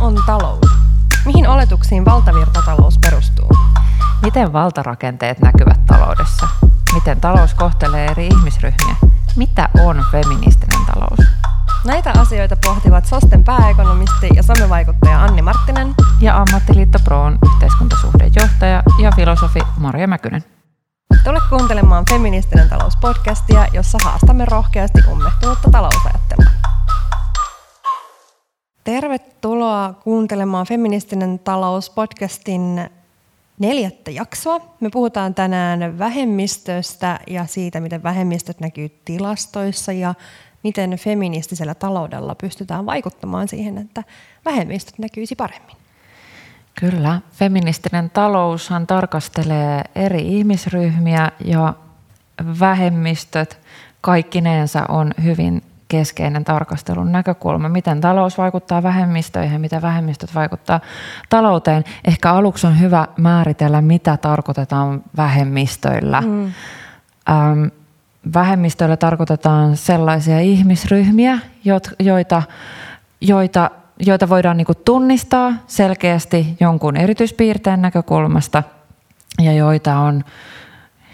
on talous? Mihin oletuksiin valtavirtatalous perustuu? Miten valtarakenteet näkyvät taloudessa? Miten talous kohtelee eri ihmisryhmiä? Mitä on feministinen talous? Näitä asioita pohtivat SOSTEn pääekonomisti ja somevaikuttaja Anni Marttinen ja Ammattiliitto Proon yhteiskuntasuhdejohtaja ja filosofi Maria Mäkynen. Tule kuuntelemaan Feministinen talous podcastia, jossa haastamme rohkeasti ummehtunutta talousajattelua. Tervetuloa kuuntelemaan Feministinen talous podcastin neljättä jaksoa. Me puhutaan tänään vähemmistöstä ja siitä, miten vähemmistöt näkyy tilastoissa ja miten feministisellä taloudella pystytään vaikuttamaan siihen, että vähemmistöt näkyisi paremmin. Kyllä. Feministinen taloushan tarkastelee eri ihmisryhmiä ja vähemmistöt kaikkineensa on hyvin keskeinen tarkastelun näkökulma, miten talous vaikuttaa vähemmistöihin, miten vähemmistöt vaikuttaa talouteen. Ehkä aluksi on hyvä määritellä, mitä tarkoitetaan vähemmistöillä. Mm. Ähm, vähemmistöillä tarkoitetaan sellaisia ihmisryhmiä, joita, joita, joita voidaan niin tunnistaa selkeästi jonkun erityispiirteen näkökulmasta ja joita on,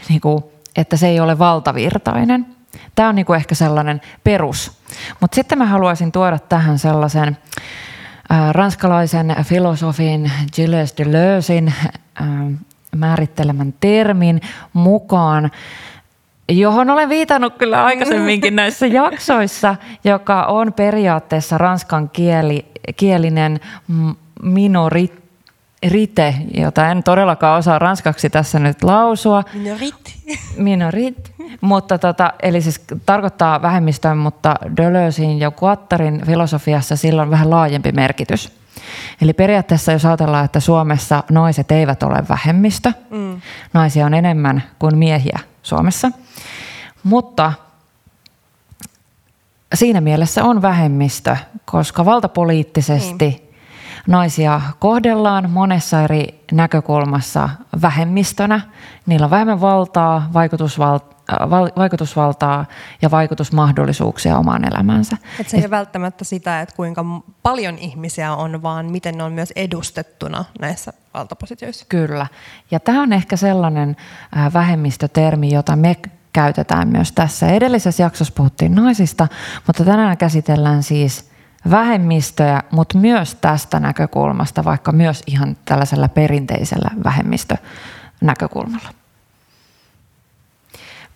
niin kuin, että se ei ole valtavirtainen. Tämä on niin kuin ehkä sellainen perus. Mutta sitten mä haluaisin tuoda tähän sellaisen äh, ranskalaisen filosofin Gilles Deleuzein äh, määrittelemän termin mukaan, johon olen viitannut kyllä aikaisemminkin näissä jaksoissa, joka on periaatteessa ranskan kieli, kielinen minorit, rite, jota en todellakaan osaa ranskaksi tässä nyt lausua. Minorit. Minorit. Mutta tota, eli siis tarkoittaa vähemmistöä, mutta Deleuzein ja Guattarin filosofiassa sillä on vähän laajempi merkitys. Eli periaatteessa jos ajatellaan, että Suomessa naiset eivät ole vähemmistö, mm. naisia on enemmän kuin miehiä Suomessa, mutta siinä mielessä on vähemmistö, koska valtapoliittisesti niin naisia kohdellaan monessa eri näkökulmassa vähemmistönä. Niillä on vähemmän valtaa, vaikutusvaltaa, äh, vaikutusvaltaa ja vaikutusmahdollisuuksia omaan elämänsä. Et se ei ole välttämättä sitä, että kuinka paljon ihmisiä on, vaan miten ne on myös edustettuna näissä valtapositioissa. Kyllä. Ja tämä on ehkä sellainen äh, vähemmistötermi, jota me käytetään myös tässä. Edellisessä jaksossa puhuttiin naisista, mutta tänään käsitellään siis vähemmistöjä, mutta myös tästä näkökulmasta, vaikka myös ihan tällaisella perinteisellä vähemmistönäkökulmalla.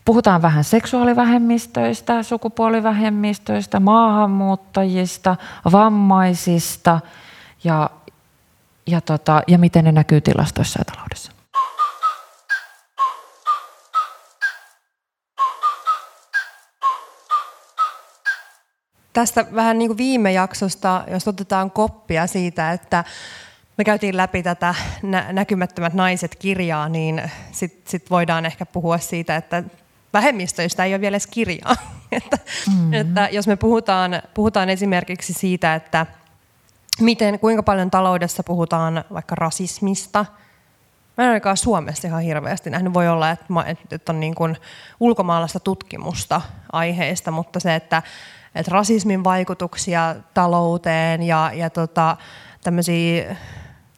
Puhutaan vähän seksuaalivähemmistöistä, sukupuolivähemmistöistä, maahanmuuttajista, vammaisista ja, ja, tota, ja miten ne näkyy tilastoissa ja taloudessa. Tästä vähän niin kuin viime jaksosta, jos otetaan koppia siitä, että me käytiin läpi tätä Näkymättömät naiset kirjaa, niin sitten sit voidaan ehkä puhua siitä, että vähemmistöistä ei ole vielä edes kirjaa. että, mm-hmm. että jos me puhutaan, puhutaan esimerkiksi siitä, että miten, kuinka paljon taloudessa puhutaan vaikka rasismista, Mä en ainakaan Suomessa ihan hirveästi nähnyt. Voi olla, että, että on niin kuin ulkomaalaista tutkimusta aiheesta, mutta se, että että rasismin vaikutuksia talouteen ja, ja tota,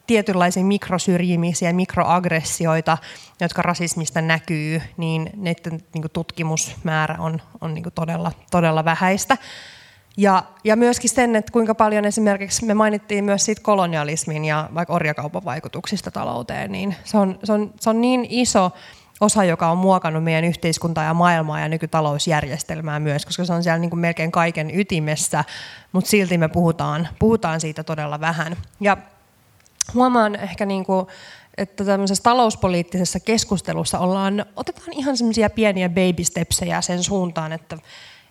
tietynlaisia mikrosyrjimisiä, mikroaggressioita, jotka rasismista näkyy, niin niiden niin tutkimusmäärä on, on niin todella, todella vähäistä. Ja, ja myöskin sen, että kuinka paljon esimerkiksi me mainittiin myös siitä kolonialismin ja vaikka orjakaupan vaikutuksista talouteen, niin se on, se on, se on niin iso osa, joka on muokannut meidän yhteiskuntaa ja maailmaa ja nykytalousjärjestelmää myös, koska se on siellä niin kuin melkein kaiken ytimessä, mutta silti me puhutaan, puhutaan siitä todella vähän. Ja huomaan ehkä, niin kuin, että tämmöisessä talouspoliittisessa keskustelussa ollaan, otetaan ihan semmoisia pieniä baby stepsejä sen suuntaan, että,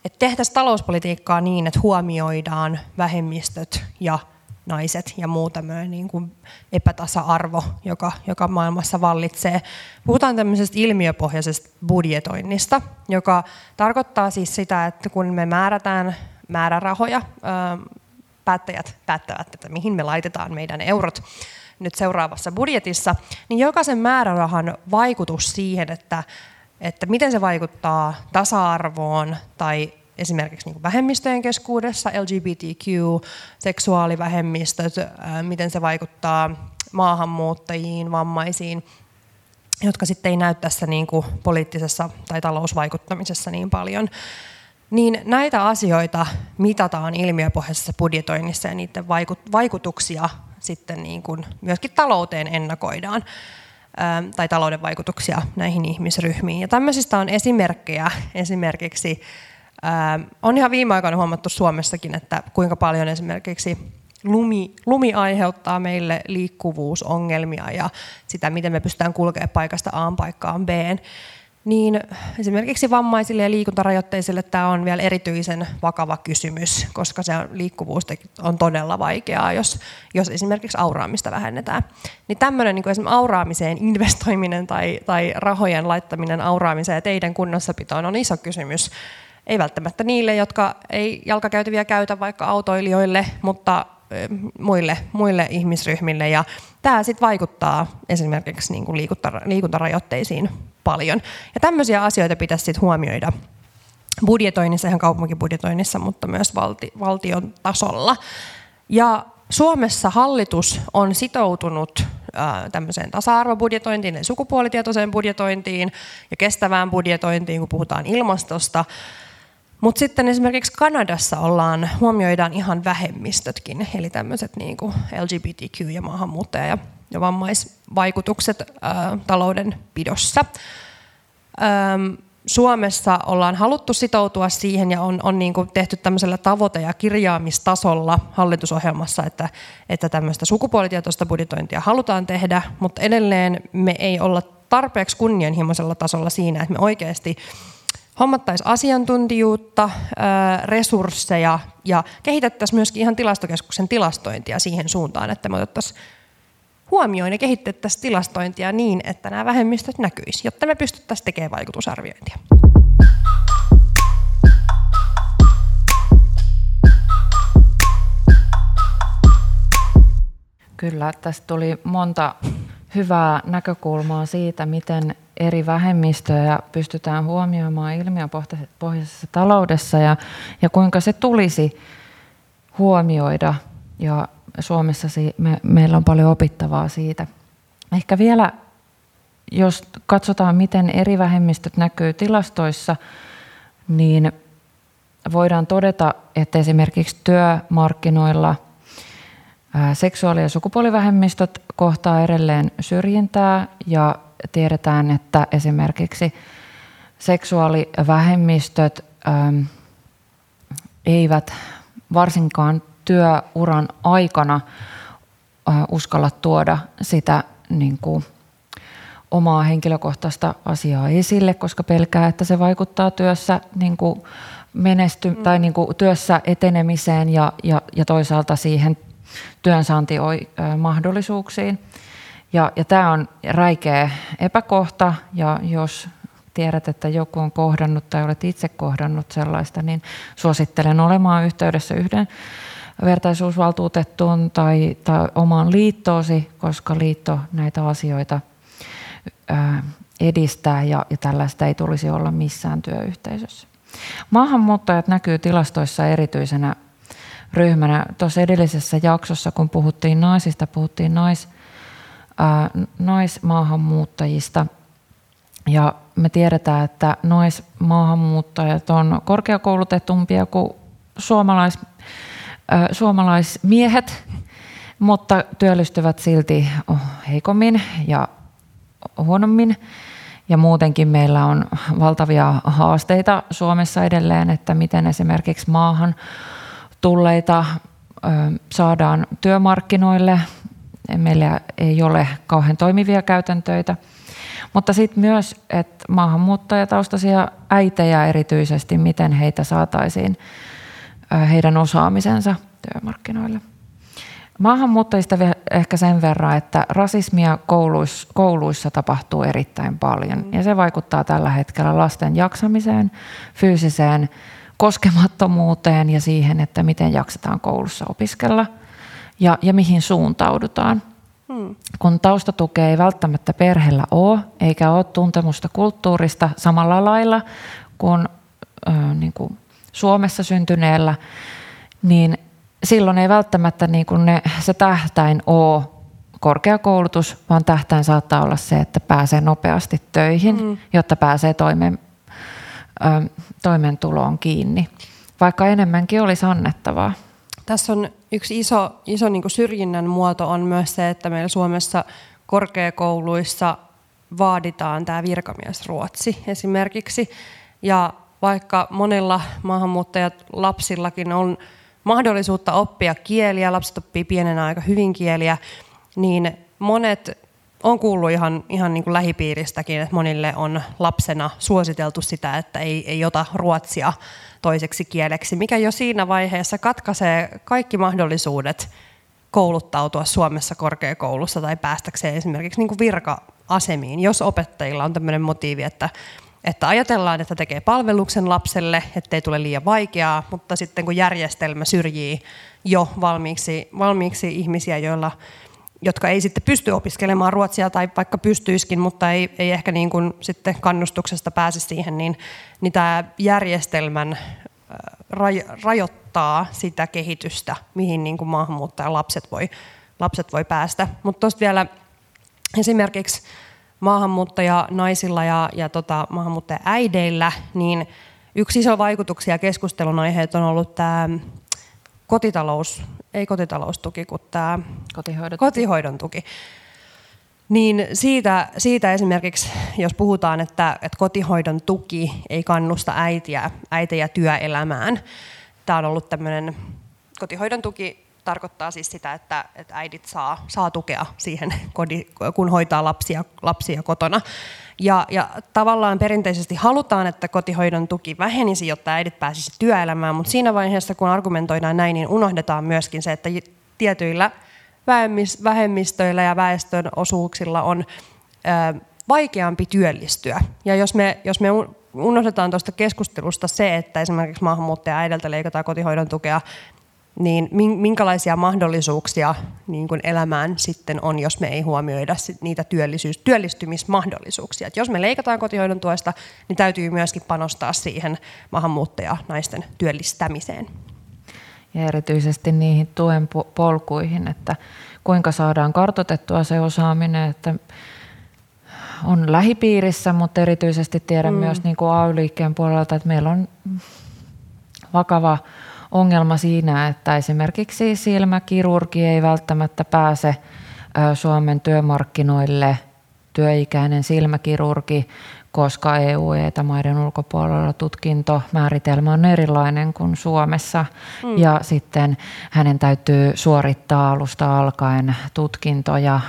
että tehtäisiin talouspolitiikkaa niin, että huomioidaan vähemmistöt ja naiset ja muu tämmöinen niin kuin epätasa-arvo, joka, joka maailmassa vallitsee. Puhutaan tämmöisestä ilmiöpohjaisesta budjetoinnista, joka tarkoittaa siis sitä, että kun me määrätään määrärahoja, päättäjät päättävät, että mihin me laitetaan meidän eurot nyt seuraavassa budjetissa, niin jokaisen määrärahan vaikutus siihen, että, että miten se vaikuttaa tasa-arvoon tai esimerkiksi niin vähemmistöjen keskuudessa, LGBTQ, seksuaalivähemmistöt, miten se vaikuttaa maahanmuuttajiin, vammaisiin, jotka sitten ei näy tässä niin kuin poliittisessa tai talousvaikuttamisessa niin paljon. Niin näitä asioita mitataan ilmiöpohjaisessa budjetoinnissa ja niiden vaikutuksia sitten niin kuin myöskin talouteen ennakoidaan tai talouden vaikutuksia näihin ihmisryhmiin. Ja tämmöisistä on esimerkkejä esimerkiksi, on ihan viime aikoina huomattu Suomessakin, että kuinka paljon esimerkiksi lumi, lumi aiheuttaa meille liikkuvuusongelmia ja sitä, miten me pystytään kulkemaan paikasta A paikkaan B niin esimerkiksi vammaisille ja liikuntarajoitteisille tämä on vielä erityisen vakava kysymys, koska se liikkuvuus on todella vaikeaa, jos, jos esimerkiksi auraamista vähennetään. Niin tämmöinen niin esimerkiksi auraamiseen investoiminen tai, tai rahojen laittaminen auraamiseen ja teidän kunnossapitoon on iso kysymys. Ei välttämättä niille, jotka ei jalkakäytäviä käytä, vaikka autoilijoille, mutta muille, muille ihmisryhmille. Ja tämä sitten vaikuttaa esimerkiksi niin kuin liikuntarajoitteisiin paljon. Ja tämmöisiä asioita pitäisi sitten huomioida budjetoinnissa, ihan kaupunkibudjetoinnissa, mutta myös valti, valtion tasolla. Ja Suomessa hallitus on sitoutunut tämmöiseen tasa-arvobudjetointiin, sukupuolitietoiseen budjetointiin ja kestävään budjetointiin, kun puhutaan ilmastosta. Mutta sitten esimerkiksi Kanadassa ollaan, huomioidaan ihan vähemmistötkin, eli tämmöiset niin LGBTQ ja maahanmuuttaja ja, ja vammaisvaikutukset ää, taloudenpidossa. Äm, Suomessa ollaan haluttu sitoutua siihen ja on, on niin kuin tehty tämmöisellä tavoite- ja kirjaamistasolla hallitusohjelmassa, että, että tämmöistä sukupuolitietoista budjetointia halutaan tehdä, mutta edelleen me ei olla tarpeeksi kunnianhimoisella tasolla siinä, että me oikeasti hommattaisiin asiantuntijuutta, resursseja ja kehitettäisiin myöskin ihan tilastokeskuksen tilastointia siihen suuntaan, että me otettaisiin huomioon ja kehitettäisiin tilastointia niin, että nämä vähemmistöt näkyisi, jotta me pystyttäisiin tekemään vaikutusarviointia. Kyllä, tästä tuli monta hyvää näkökulmaa siitä, miten eri vähemmistöjä pystytään huomioimaan ilmiöpohjaisessa taloudessa ja, ja kuinka se tulisi huomioida. Ja Suomessa me, meillä on paljon opittavaa siitä. Ehkä vielä, jos katsotaan, miten eri vähemmistöt näkyy tilastoissa, niin voidaan todeta, että esimerkiksi työmarkkinoilla seksuaali- ja sukupuolivähemmistöt kohtaa edelleen syrjintää ja tiedetään, että esimerkiksi seksuaalivähemmistöt ähm, eivät varsinkaan työuran aikana äh, uskalla tuoda sitä niin kuin, omaa henkilökohtaista asiaa esille, koska pelkää, että se vaikuttaa työssä niin kuin menesty, mm. tai niin kuin työssä etenemiseen ja, ja, ja toisaalta siihen työnsaantimahdollisuuksiin. Ja, ja tämä on räikeä epäkohta, ja jos tiedät, että joku on kohdannut tai olet itse kohdannut sellaista, niin suosittelen olemaan yhteydessä yhden vertaisuusvaltuutettuun tai, tai omaan liittoosi, koska liitto näitä asioita ää, edistää ja, ja tällaista ei tulisi olla missään työyhteisössä. Maahanmuuttajat näkyy tilastoissa erityisenä ryhmänä. Tuossa edellisessä jaksossa, kun puhuttiin naisista, puhuttiin nais, naismaahanmuuttajista. Ja me tiedetään, että naismaahanmuuttajat on korkeakoulutetumpia kuin suomalais, suomalaismiehet, mutta työllistyvät silti heikommin ja huonommin. Ja muutenkin meillä on valtavia haasteita Suomessa edelleen, että miten esimerkiksi maahan tulleita saadaan työmarkkinoille, meillä ei ole kauhean toimivia käytäntöitä. Mutta sitten myös, että maahanmuuttajataustaisia äitejä erityisesti, miten heitä saataisiin heidän osaamisensa työmarkkinoille. Maahanmuuttajista ehkä sen verran, että rasismia kouluissa, kouluissa tapahtuu erittäin paljon mm. ja se vaikuttaa tällä hetkellä lasten jaksamiseen, fyysiseen koskemattomuuteen ja siihen, että miten jaksetaan koulussa opiskella – ja, ja mihin suuntaudutaan. Hmm. Kun taustatukea ei välttämättä perheellä ole, eikä ole tuntemusta kulttuurista samalla lailla kuin, ö, niin kuin Suomessa syntyneellä, niin silloin ei välttämättä niin kuin ne, se tähtäin ole korkeakoulutus, vaan tähtäin saattaa olla se, että pääsee nopeasti töihin, mm. jotta pääsee toimeen, ö, toimeentuloon kiinni, vaikka enemmänkin olisi annettavaa. Tässä on yksi iso, iso niin kuin syrjinnän muoto on myös se, että meillä Suomessa korkeakouluissa vaaditaan tämä virkamiesruotsi esimerkiksi. Ja vaikka monilla maahanmuuttajat lapsillakin on mahdollisuutta oppia kieliä, lapset oppii pienenä aika hyvin kieliä, niin monet on kuullut ihan, ihan niin kuin lähipiiristäkin, että monille on lapsena suositeltu sitä, että ei, ei ota ruotsia toiseksi kieleksi, mikä jo siinä vaiheessa katkaisee kaikki mahdollisuudet kouluttautua Suomessa korkeakoulussa tai päästäkseen esimerkiksi niin kuin virka-asemiin, jos opettajilla on tämmöinen motiivi, että, että ajatellaan, että tekee palveluksen lapselle, ettei tule liian vaikeaa, mutta sitten kun järjestelmä syrjii jo valmiiksi, valmiiksi ihmisiä, joilla jotka ei sitten pysty opiskelemaan ruotsia tai vaikka pystyiskin, mutta ei, ei ehkä niin kuin sitten kannustuksesta pääse siihen, niin, niin tämä järjestelmän rajoittaa sitä kehitystä, mihin niin kuin maahanmuuttajalapset voi, lapset voi päästä. Mutta tuosta vielä esimerkiksi maahanmuuttajanaisilla ja, ja tota, maahanmuuttajaäideillä, niin yksi iso vaikutuksia keskustelun aiheet on ollut tämä kotitalous, ei kotitaloustuki, kun tämä kotihoidon, kotihoidon tuki. Niin siitä, siitä esimerkiksi, jos puhutaan, että, että kotihoidon tuki ei kannusta äitiä, äitejä työelämään. Tämä on ollut tämmöinen, kotihoidon tuki tarkoittaa siis sitä, että, että äidit saa, saa tukea siihen, kun hoitaa lapsia, lapsia kotona. Ja, ja tavallaan perinteisesti halutaan, että kotihoidon tuki vähenisi, jotta äidit pääsisivät työelämään, mutta siinä vaiheessa, kun argumentoidaan näin, niin unohdetaan myöskin se, että tietyillä vähemmistöillä ja väestön osuuksilla on ö, vaikeampi työllistyä. Ja jos me, jos me unohdetaan tuosta keskustelusta se, että esimerkiksi maahanmuuttaja äideltä leikataan kotihoidon tukea, niin minkälaisia mahdollisuuksia niin kuin elämään sitten on, jos me ei huomioida niitä työllisyys, työllistymismahdollisuuksia. Et jos me leikataan kotihoidon tuesta, niin täytyy myöskin panostaa siihen maahanmuuttajanaisten työllistämiseen. Ja erityisesti niihin tuen polkuihin, että kuinka saadaan kartotettua se osaaminen, että on lähipiirissä, mutta erityisesti tiedän mm. myös niin kuin AY-liikkeen puolelta, että meillä on vakava ongelma siinä, että esimerkiksi silmäkirurgi ei välttämättä pääse Suomen työmarkkinoille työikäinen silmäkirurgi, koska EU- ja maiden ulkopuolella tutkintomääritelmä on erilainen kuin Suomessa. Mm. Ja sitten hänen täytyy suorittaa alusta alkaen tutkintoja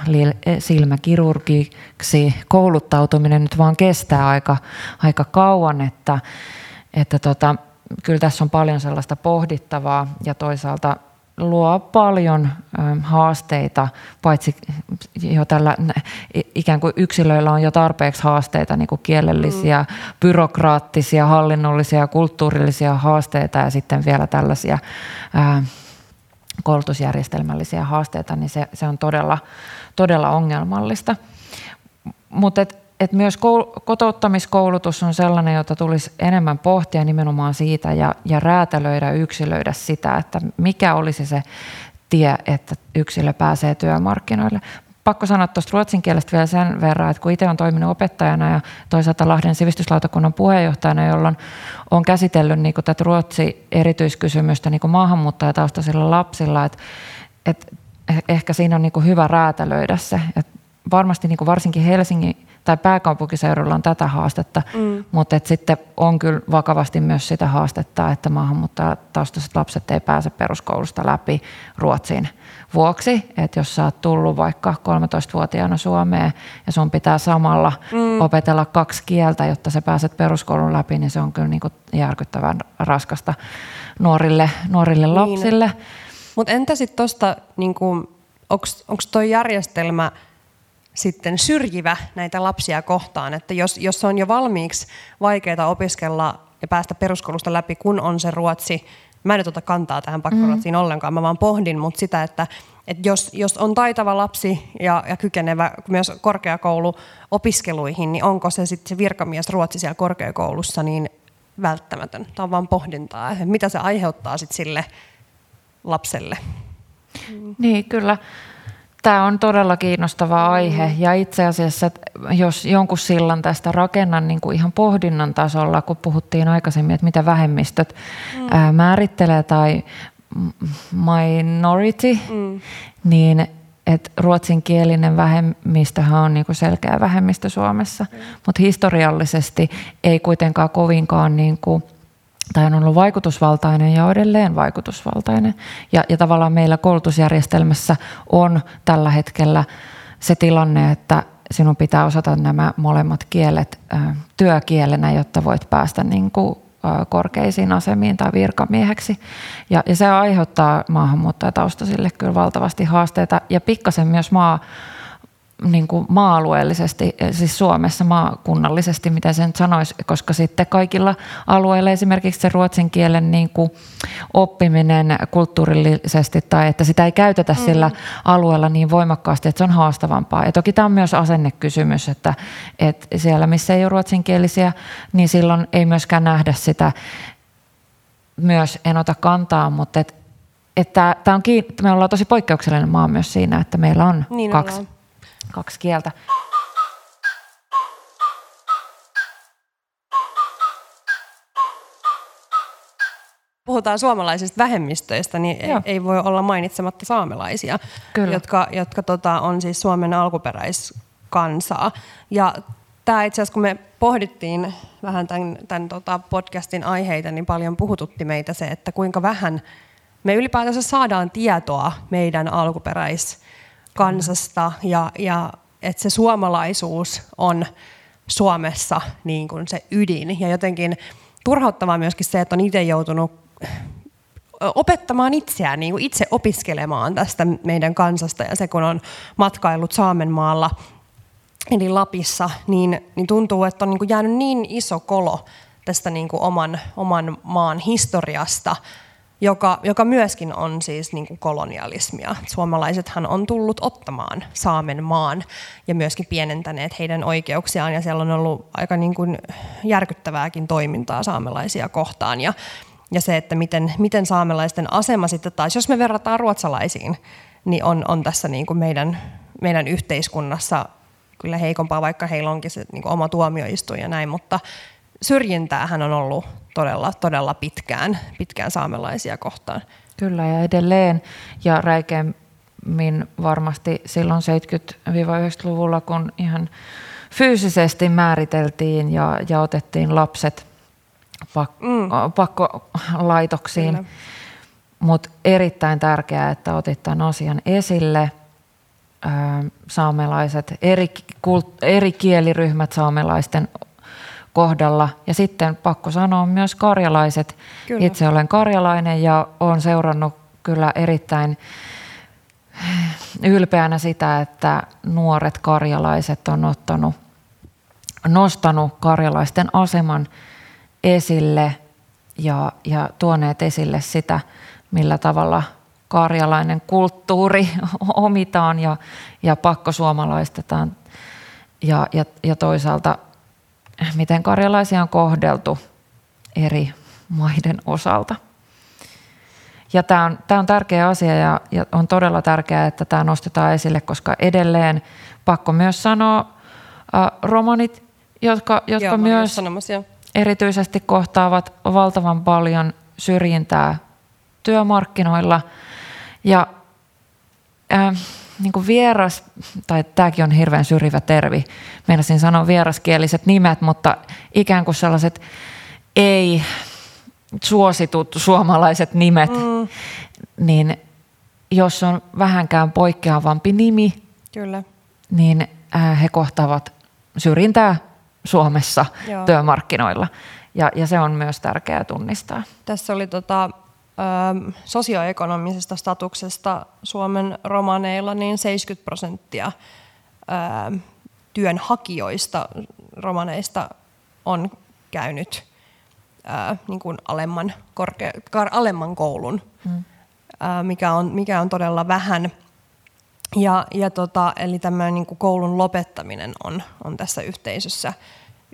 silmäkirurgiksi. Kouluttautuminen nyt vaan kestää aika, aika kauan, että, että tota, kyllä tässä on paljon sellaista pohdittavaa ja toisaalta luo paljon haasteita, paitsi jo tällä ikään kuin yksilöillä on jo tarpeeksi haasteita, niin kuin kielellisiä, mm. byrokraattisia, hallinnollisia ja kulttuurillisia haasteita ja sitten vielä tällaisia ää, koulutusjärjestelmällisiä haasteita, niin se, se on todella, todella ongelmallista. Mutta että myös kotouttamiskoulutus on sellainen, jota tulisi enemmän pohtia nimenomaan siitä ja, ja räätälöidä, yksilöidä sitä, että mikä olisi se tie, että yksilö pääsee työmarkkinoille. Pakko sanoa tuosta ruotsin kielestä vielä sen verran, että kun itse olen toiminut opettajana ja toisaalta Lahden sivistyslautakunnan puheenjohtajana, jolloin olen käsitellyt niin kuin tätä ruotsi erityiskysymystä niin kuin maahanmuuttajataustaisilla lapsilla, että, että ehkä siinä on niin hyvä räätälöidä se. Että varmasti niin kuin varsinkin Helsingin tai pääkaupunkiseudulla on tätä haastetta, mm. mutta et sitten on kyllä vakavasti myös sitä haastetta, että maahanmuuttajataustaiset lapset ei pääse peruskoulusta läpi Ruotsiin vuoksi, että jos sä oot tullut vaikka 13-vuotiaana Suomeen ja sun pitää samalla mm. opetella kaksi kieltä, jotta sä pääset peruskoulun läpi, niin se on kyllä niinku järkyttävän raskasta nuorille, nuorille niin. lapsille. Mutta entä sitten tuosta, niinku, onko tuo järjestelmä – sitten syrjivä näitä lapsia kohtaan, että jos, jos on jo valmiiksi vaikeaa opiskella ja päästä peruskoulusta läpi, kun on se ruotsi, mä en nyt ota kantaa tähän pakkoruotsiin mm. ollenkaan, mä vaan pohdin, mutta sitä, että, että jos, jos on taitava lapsi ja, ja kykenevä myös korkeakouluopiskeluihin, niin onko se sitten se virkamies ruotsi siellä korkeakoulussa, niin välttämätön. Tämä on vain pohdintaa, mitä se aiheuttaa sit sille lapselle. Niin, kyllä. Tämä on todella kiinnostava aihe ja itse asiassa, jos jonkun sillan tästä rakennan niin kuin ihan pohdinnan tasolla, kun puhuttiin aikaisemmin, että mitä vähemmistöt mm. ää, määrittelee tai minority, mm. niin että ruotsinkielinen vähemmistöhän on niin kuin selkeä vähemmistö Suomessa, mm. mutta historiallisesti ei kuitenkaan kovinkaan niin kuin tai on ollut vaikutusvaltainen ja edelleen vaikutusvaltainen. Ja, ja tavallaan meillä koulutusjärjestelmässä on tällä hetkellä se tilanne, että sinun pitää osata nämä molemmat kielet ö, työkielenä, jotta voit päästä niin kuin, korkeisiin asemiin tai virkamieheksi. Ja, ja se aiheuttaa maahanmuuttajataustaisille kyllä valtavasti haasteita ja pikkasen myös maa niin kuin maa-alueellisesti, siis Suomessa maakunnallisesti, mitä sen sanoisi, koska sitten kaikilla alueilla esimerkiksi se ruotsin kielen niin kuin oppiminen kulttuurillisesti tai että sitä ei käytetä mm. sillä alueella niin voimakkaasti, että se on haastavampaa. Ja toki tämä on myös asennekysymys, että, että siellä missä ei ole ruotsinkielisiä, niin silloin ei myöskään nähdä sitä, myös en ota kantaa, mutta et, että tämä on, me ollaan tosi poikkeuksellinen maa myös siinä, että meillä on niin kaksi ollaan kaksi kieltä. puhutaan suomalaisista vähemmistöistä, niin ei, ei voi olla mainitsematta saamelaisia, Kyllä. jotka, jotka tota, on siis Suomen alkuperäiskansaa. Ja tämä itse asiassa, kun me pohdittiin vähän tämän, tämän tota podcastin aiheita, niin paljon puhututti meitä se, että kuinka vähän me ylipäätänsä saadaan tietoa meidän alkuperäis kansasta ja, ja että se suomalaisuus on Suomessa niin kuin se ydin. Ja jotenkin turhauttavaa myöskin se, että on itse joutunut opettamaan itseään, niin kuin itse opiskelemaan tästä meidän kansasta. Ja se, kun on matkaillut Saamenmaalla, eli Lapissa, niin, niin tuntuu, että on niin kuin jäänyt niin iso kolo tästä niin kuin oman, oman maan historiasta – joka, joka myöskin on siis niin kuin kolonialismia. Suomalaisethan on tullut ottamaan Saamen maan ja myöskin pienentäneet heidän oikeuksiaan ja siellä on ollut aika niin kuin järkyttävääkin toimintaa saamelaisia kohtaan ja, ja se, että miten, miten saamelaisten asema sitten taas, jos me verrataan ruotsalaisiin, niin on, on tässä niin kuin meidän, meidän yhteiskunnassa kyllä heikompaa, vaikka heillä onkin se niin kuin oma tuomioistuin ja näin, mutta syrjintäähän on ollut todella, todella pitkään, pitkään saamelaisia kohtaan. Kyllä ja edelleen ja räikeimmin varmasti silloin 70-90-luvulla, kun ihan fyysisesti määriteltiin ja, ja otettiin lapset pak- mm. pakkolaitoksiin. Mutta erittäin tärkeää, että otit tämän asian esille. Saamelaiset, eri, kult, eri kieliryhmät saamelaisten kohdalla. Ja sitten pakko sanoa myös karjalaiset. Kyllä. Itse olen karjalainen ja olen seurannut kyllä erittäin ylpeänä sitä, että nuoret karjalaiset on ottanut, nostanut karjalaisten aseman esille ja, ja tuoneet esille sitä, millä tavalla karjalainen kulttuuri omitaan ja, ja pakkosuomalaistetaan ja, ja, ja toisaalta miten karjalaisia on kohdeltu eri maiden osalta. Ja tämä on, tämä on tärkeä asia ja, ja on todella tärkeää, että tämä nostetaan esille, koska edelleen pakko myös sanoa äh, romanit, jotka, jotka Joo, myös erityisesti kohtaavat valtavan paljon syrjintää työmarkkinoilla. Ja äh, niin kuin vieras, tai tämäkin on hirveän syrjivä tervi, meinasin sanoa vieraskieliset nimet, mutta ikään kuin sellaiset ei suositut suomalaiset nimet, mm. niin jos on vähänkään poikkeavampi nimi, Kyllä. niin äh, he kohtaavat syrjintää Suomessa Joo. työmarkkinoilla. Ja, ja se on myös tärkeää tunnistaa. Tässä oli tota, sosioekonomisesta statuksesta Suomen romaneilla niin 70 prosenttia työnhakijoista romaneista on käynyt niin kuin alemman, korkea, alemman koulun, hmm. mikä, on, mikä on todella vähän. Ja, ja tota, eli tämä niin kuin koulun lopettaminen on, on tässä yhteisössä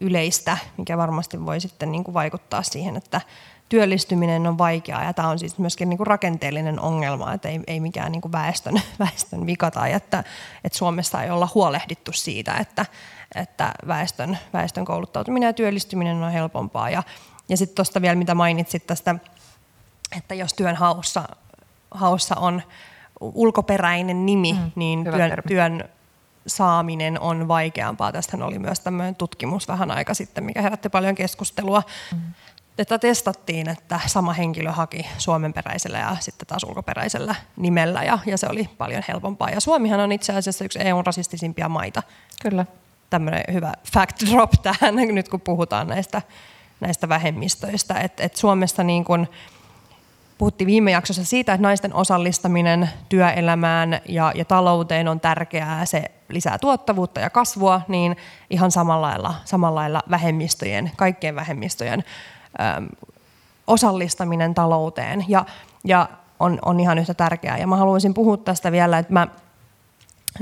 yleistä, mikä varmasti voi sitten niin kuin vaikuttaa siihen, että työllistyminen on vaikeaa ja tämä on siis myöskin niin kuin rakenteellinen ongelma, että ei, ei mikään niin kuin väestön, väestön vika tai että, että Suomessa ei olla huolehdittu siitä, että, että väestön, väestön kouluttautuminen ja työllistyminen on helpompaa. Ja, ja sitten tuosta vielä, mitä mainitsit tästä, että jos työn haussa, haussa on ulkoperäinen nimi, mm, niin työn, työn saaminen on vaikeampaa. Tästähän oli myös tämmöinen tutkimus vähän aika sitten, mikä herätti paljon keskustelua. Mm. Että testattiin, että sama henkilö haki suomenperäisellä ja sitten taas ulkoperäisellä nimellä ja, ja se oli paljon helpompaa. Ja Suomihan on itse asiassa yksi EUn rasistisimpia maita. Kyllä. Tämmöinen hyvä fact drop tähän nyt kun puhutaan näistä, näistä vähemmistöistä. Että et Suomessa niin kun, puhuttiin viime jaksossa siitä, että naisten osallistaminen työelämään ja, ja talouteen on tärkeää, se lisää tuottavuutta ja kasvua, niin ihan samalla lailla, samalla lailla vähemmistöjen, kaikkien vähemmistöjen osallistaminen talouteen ja, ja on, on ihan yhtä tärkeää. Ja mä haluaisin puhua tästä vielä, että mä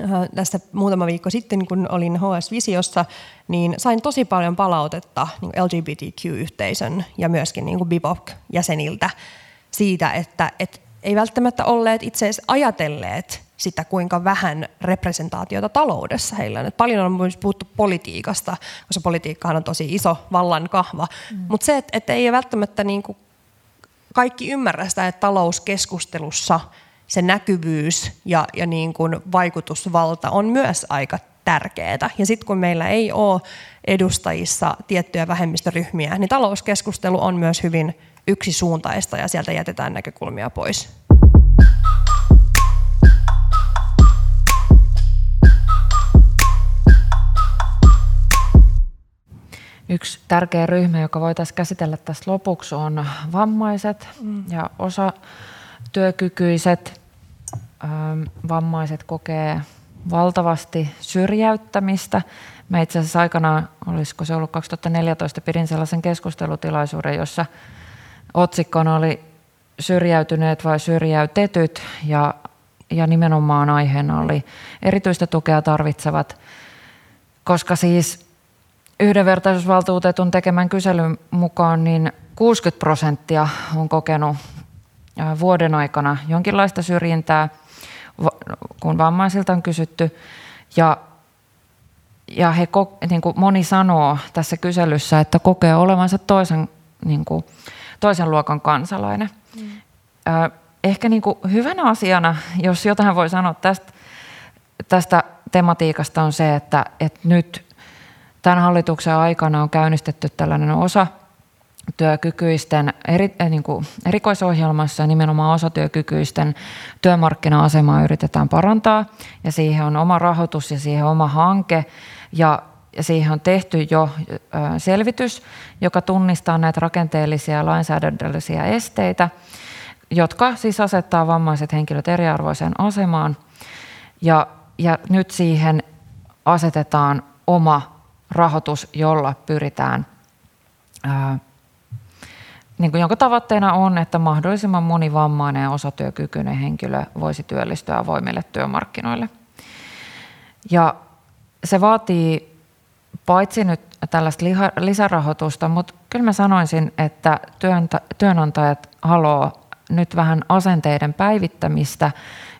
äh, tästä muutama viikko sitten, kun olin HS-visiossa, niin sain tosi paljon palautetta niin LGBTQ-yhteisön ja myöskin niin BIPOC-jäseniltä siitä, että et ei välttämättä olleet itse asiassa ajatelleet sitä, kuinka vähän representaatiota taloudessa heillä on. Et paljon on myös puhuttu politiikasta, koska politiikkahan on tosi iso vallan kahva. Mm. Mutta se, että et ei välttämättä niinku kaikki ymmärrä sitä, että talouskeskustelussa se näkyvyys ja, ja niin kuin vaikutusvalta on myös aika tärkeää. Ja sitten kun meillä ei ole edustajissa tiettyjä vähemmistöryhmiä, niin talouskeskustelu on myös hyvin yksisuuntaista ja sieltä jätetään näkökulmia pois. Yksi tärkeä ryhmä, joka voitaisiin käsitellä tässä lopuksi, on vammaiset mm. ja osa työkykyiset. Vammaiset kokee valtavasti syrjäyttämistä. Mä itse asiassa aikanaan, olisiko se ollut 2014, pidin sellaisen keskustelutilaisuuden, jossa otsikkona oli syrjäytyneet vai syrjäytetyt ja, ja nimenomaan aiheena oli erityistä tukea tarvitsevat, koska siis yhdenvertaisuusvaltuutetun tekemän kyselyn mukaan niin 60 prosenttia on kokenut vuoden aikana jonkinlaista syrjintää, kun vammaisilta on kysytty. Ja, ja he, niin kuin moni sanoo tässä kyselyssä, että kokee olevansa toisen niin kuin, toisen luokan kansalainen. Mm. Ehkä niin kuin hyvänä asiana, jos jotain voi sanoa tästä, tästä tematiikasta on se, että, että nyt tämän hallituksen aikana on käynnistetty tällainen osa työkykyisten eri, äh, niin kuin erikoisohjelmassa nimenomaan osatyökykyisten työmarkkina-asemaa yritetään parantaa ja siihen on oma rahoitus ja siihen oma hanke ja ja siihen on tehty jo selvitys, joka tunnistaa näitä rakenteellisia ja lainsäädännöllisiä esteitä, jotka siis asettaa vammaiset henkilöt eriarvoiseen asemaan. Ja, ja nyt siihen asetetaan oma rahoitus, jolla pyritään, ää, niin kuin jonka tavoitteena on, että mahdollisimman moni vammainen ja osatyökykyinen henkilö voisi työllistyä avoimille työmarkkinoille. Ja se vaatii paitsi nyt tällaista lisärahoitusta, mutta kyllä mä sanoisin, että työnantajat haluaa nyt vähän asenteiden päivittämistä,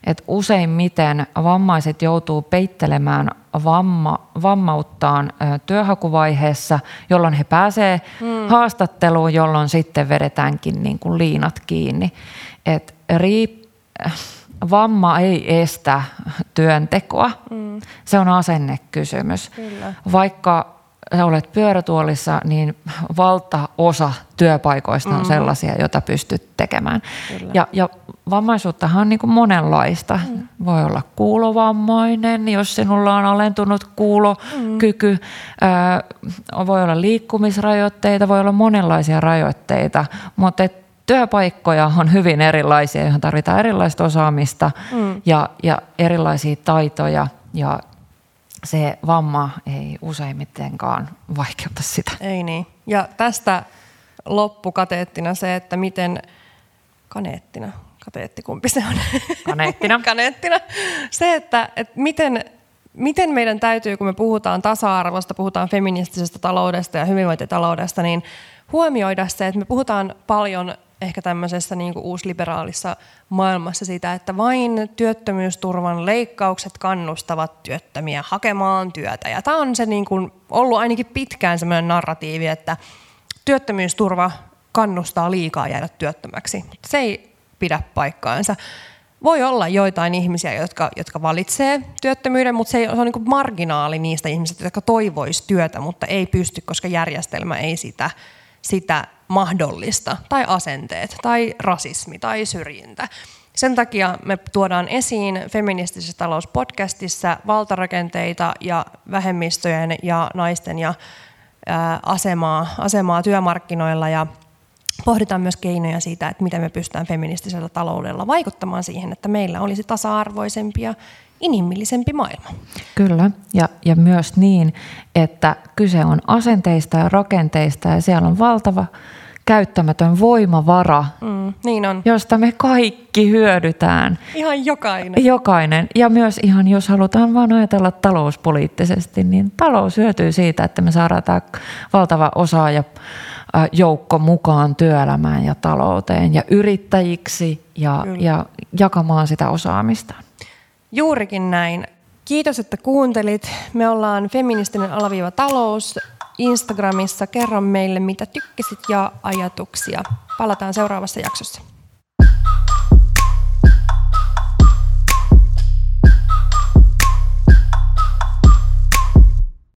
että useimmiten vammaiset joutuu peittelemään vamma, vammauttaan työhakuvaiheessa, jolloin he pääsee mm. haastatteluun, jolloin sitten vedetäänkin niin kuin liinat kiinni. Et riip, vamma ei estä työntekoa. Mm. Se on asennekysymys. Kyllä. Vaikka sä olet pyörätuolissa, niin valtaosa työpaikoista on mm. sellaisia, joita pystyt tekemään. Ja, ja vammaisuuttahan on niin kuin monenlaista. Mm. Voi olla kuulovammainen, jos sinulla on alentunut kuulokyky. Mm. Äh, voi olla liikkumisrajoitteita, voi olla monenlaisia rajoitteita, mutta et työpaikkoja on hyvin erilaisia, joihin tarvitaan erilaista osaamista mm. ja, ja erilaisia taitoja ja se vamma ei useimmitenkaan vaikeuta sitä. Ei niin. Ja tästä loppukateettina se, että miten kaneettina, kateetti kumpi se on? Kaneettina. kaneettina. Se, että, että miten miten meidän täytyy, kun me puhutaan tasa-arvosta, puhutaan feministisestä taloudesta ja hyvinvointitaloudesta, niin huomioida se, että me puhutaan paljon ehkä tämmöisessä niin kuin uusliberaalissa maailmassa sitä, että vain työttömyysturvan leikkaukset kannustavat työttömiä hakemaan työtä. Ja tämä on se niin kuin ollut ainakin pitkään semmoinen narratiivi, että työttömyysturva kannustaa liikaa jäädä työttömäksi. Se ei pidä paikkaansa. Voi olla joitain ihmisiä, jotka, jotka valitsee työttömyyden, mutta se, ei, se on niin marginaali niistä ihmisistä, jotka toivoisi työtä, mutta ei pysty, koska järjestelmä ei sitä, sitä mahdollista. Tai asenteet, tai rasismi, tai syrjintä. Sen takia me tuodaan esiin feministisessä talouspodcastissa valtarakenteita ja vähemmistöjen ja naisten ja ää, asemaa, asemaa työmarkkinoilla ja pohditaan myös keinoja siitä, että miten me pystytään feministisellä taloudella vaikuttamaan siihen, että meillä olisi tasa-arvoisempi ja inhimillisempi maailma. Kyllä, ja, ja myös niin, että kyse on asenteista ja rakenteista, ja siellä on valtava käyttämätön voimavara, mm, niin on. josta me kaikki hyödytään. Ihan jokainen. Jokainen. Ja myös ihan, jos halutaan vain ajatella talouspoliittisesti, niin talous hyötyy siitä, että me saadaan tämä valtava osaaja joukko mukaan työelämään ja talouteen ja yrittäjiksi ja, ja jakamaan sitä osaamista. Juurikin näin. Kiitos, että kuuntelit. Me ollaan feministinen alaviiva talous Instagramissa. Kerro meille, mitä tykkäsit ja ajatuksia. Palataan seuraavassa jaksossa.